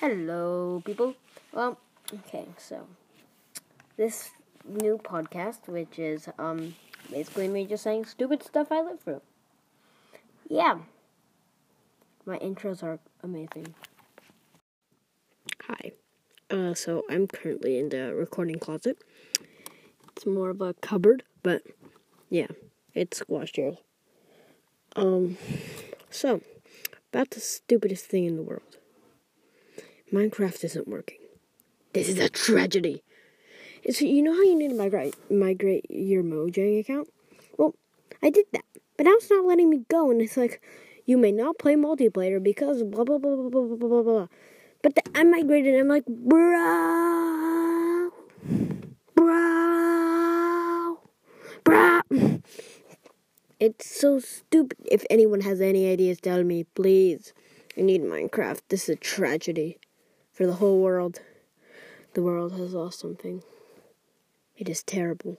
Hello, people. Well, okay, so this new podcast, which is um basically me just saying stupid stuff I live through. Yeah, my intros are amazing. Hi. Uh, so I'm currently in the recording closet. It's more of a cupboard, but yeah, it's squash. Um, so about the stupidest thing in the world. Minecraft isn't working. This is a tragedy. It's you know how you need to migrate migrate your Mojang account? Well, I did that, but now it's not letting me go, and it's like you may not play multiplayer because blah blah blah blah blah blah blah blah. But the, I migrated, and I'm like, bro, bro, bro. It's so stupid. If anyone has any ideas, tell me, please. I need Minecraft. This is a tragedy for the whole world. The world has lost something. It is terrible.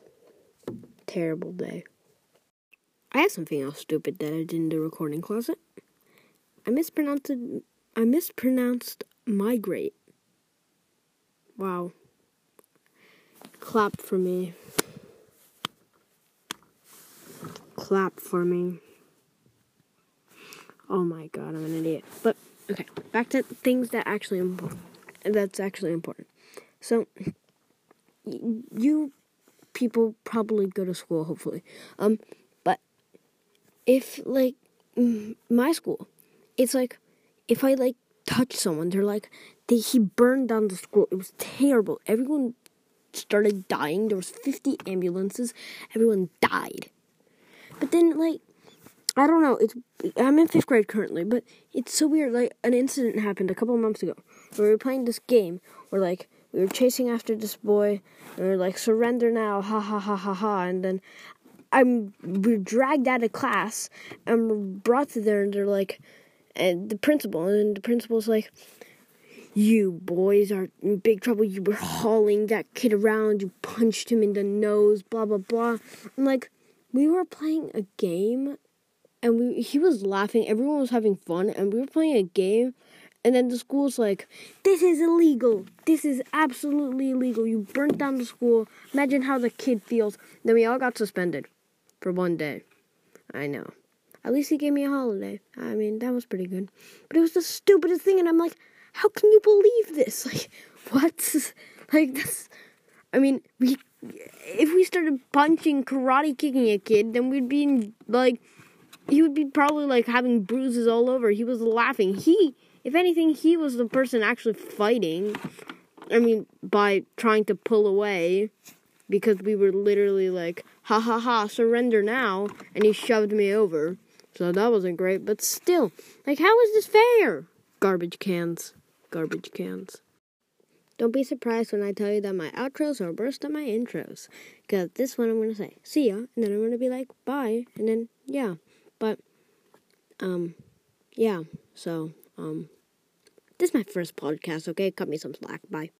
Terrible day. I have something else stupid that I did in the recording closet. I mispronounced I mispronounced migrate. Wow. Clap for me. Clap for me. Oh my god, I'm an idiot. But okay, back to things that actually important. That's actually important. So, you people probably go to school, hopefully. Um, but if like my school, it's like if I like touch someone, they're like they he burned down the school. It was terrible. Everyone started dying. There was 50 ambulances. Everyone died. But then like I don't know. It's I'm in fifth grade currently, but it's so weird. Like an incident happened a couple months ago where we were playing this game where like we were chasing after this boy and we are like surrender now, ha ha ha ha ha, and then I'm we are dragged out of class and we're brought to there and they're like, and the principal and the principal's like. You boys are in big trouble. You were hauling that kid around. You punched him in the nose. Blah blah blah. I'm like, we were playing a game and we he was laughing. Everyone was having fun and we were playing a game and then the school's like this is illegal. This is absolutely illegal. You burnt down the school. Imagine how the kid feels. Then we all got suspended for one day. I know. At least he gave me a holiday. I mean that was pretty good. But it was the stupidest thing and i'm like how can you believe this? Like what? Like this i mean we if we started punching karate kicking a kid then we'd be in, like he would be probably like having bruises all over. He was laughing. He, if anything, he was the person actually fighting. I mean, by trying to pull away because we were literally like, ha ha ha, surrender now. And he shoved me over. So that wasn't great. But still, like, how is this fair? Garbage cans. Garbage cans. Don't be surprised when I tell you that my outros are worse than my intros. Because this one I'm going to say, see ya. And then I'm going to be like, bye. And then, yeah. But, um, yeah, so, um, this is my first podcast, okay? Cut me some slack. Bye.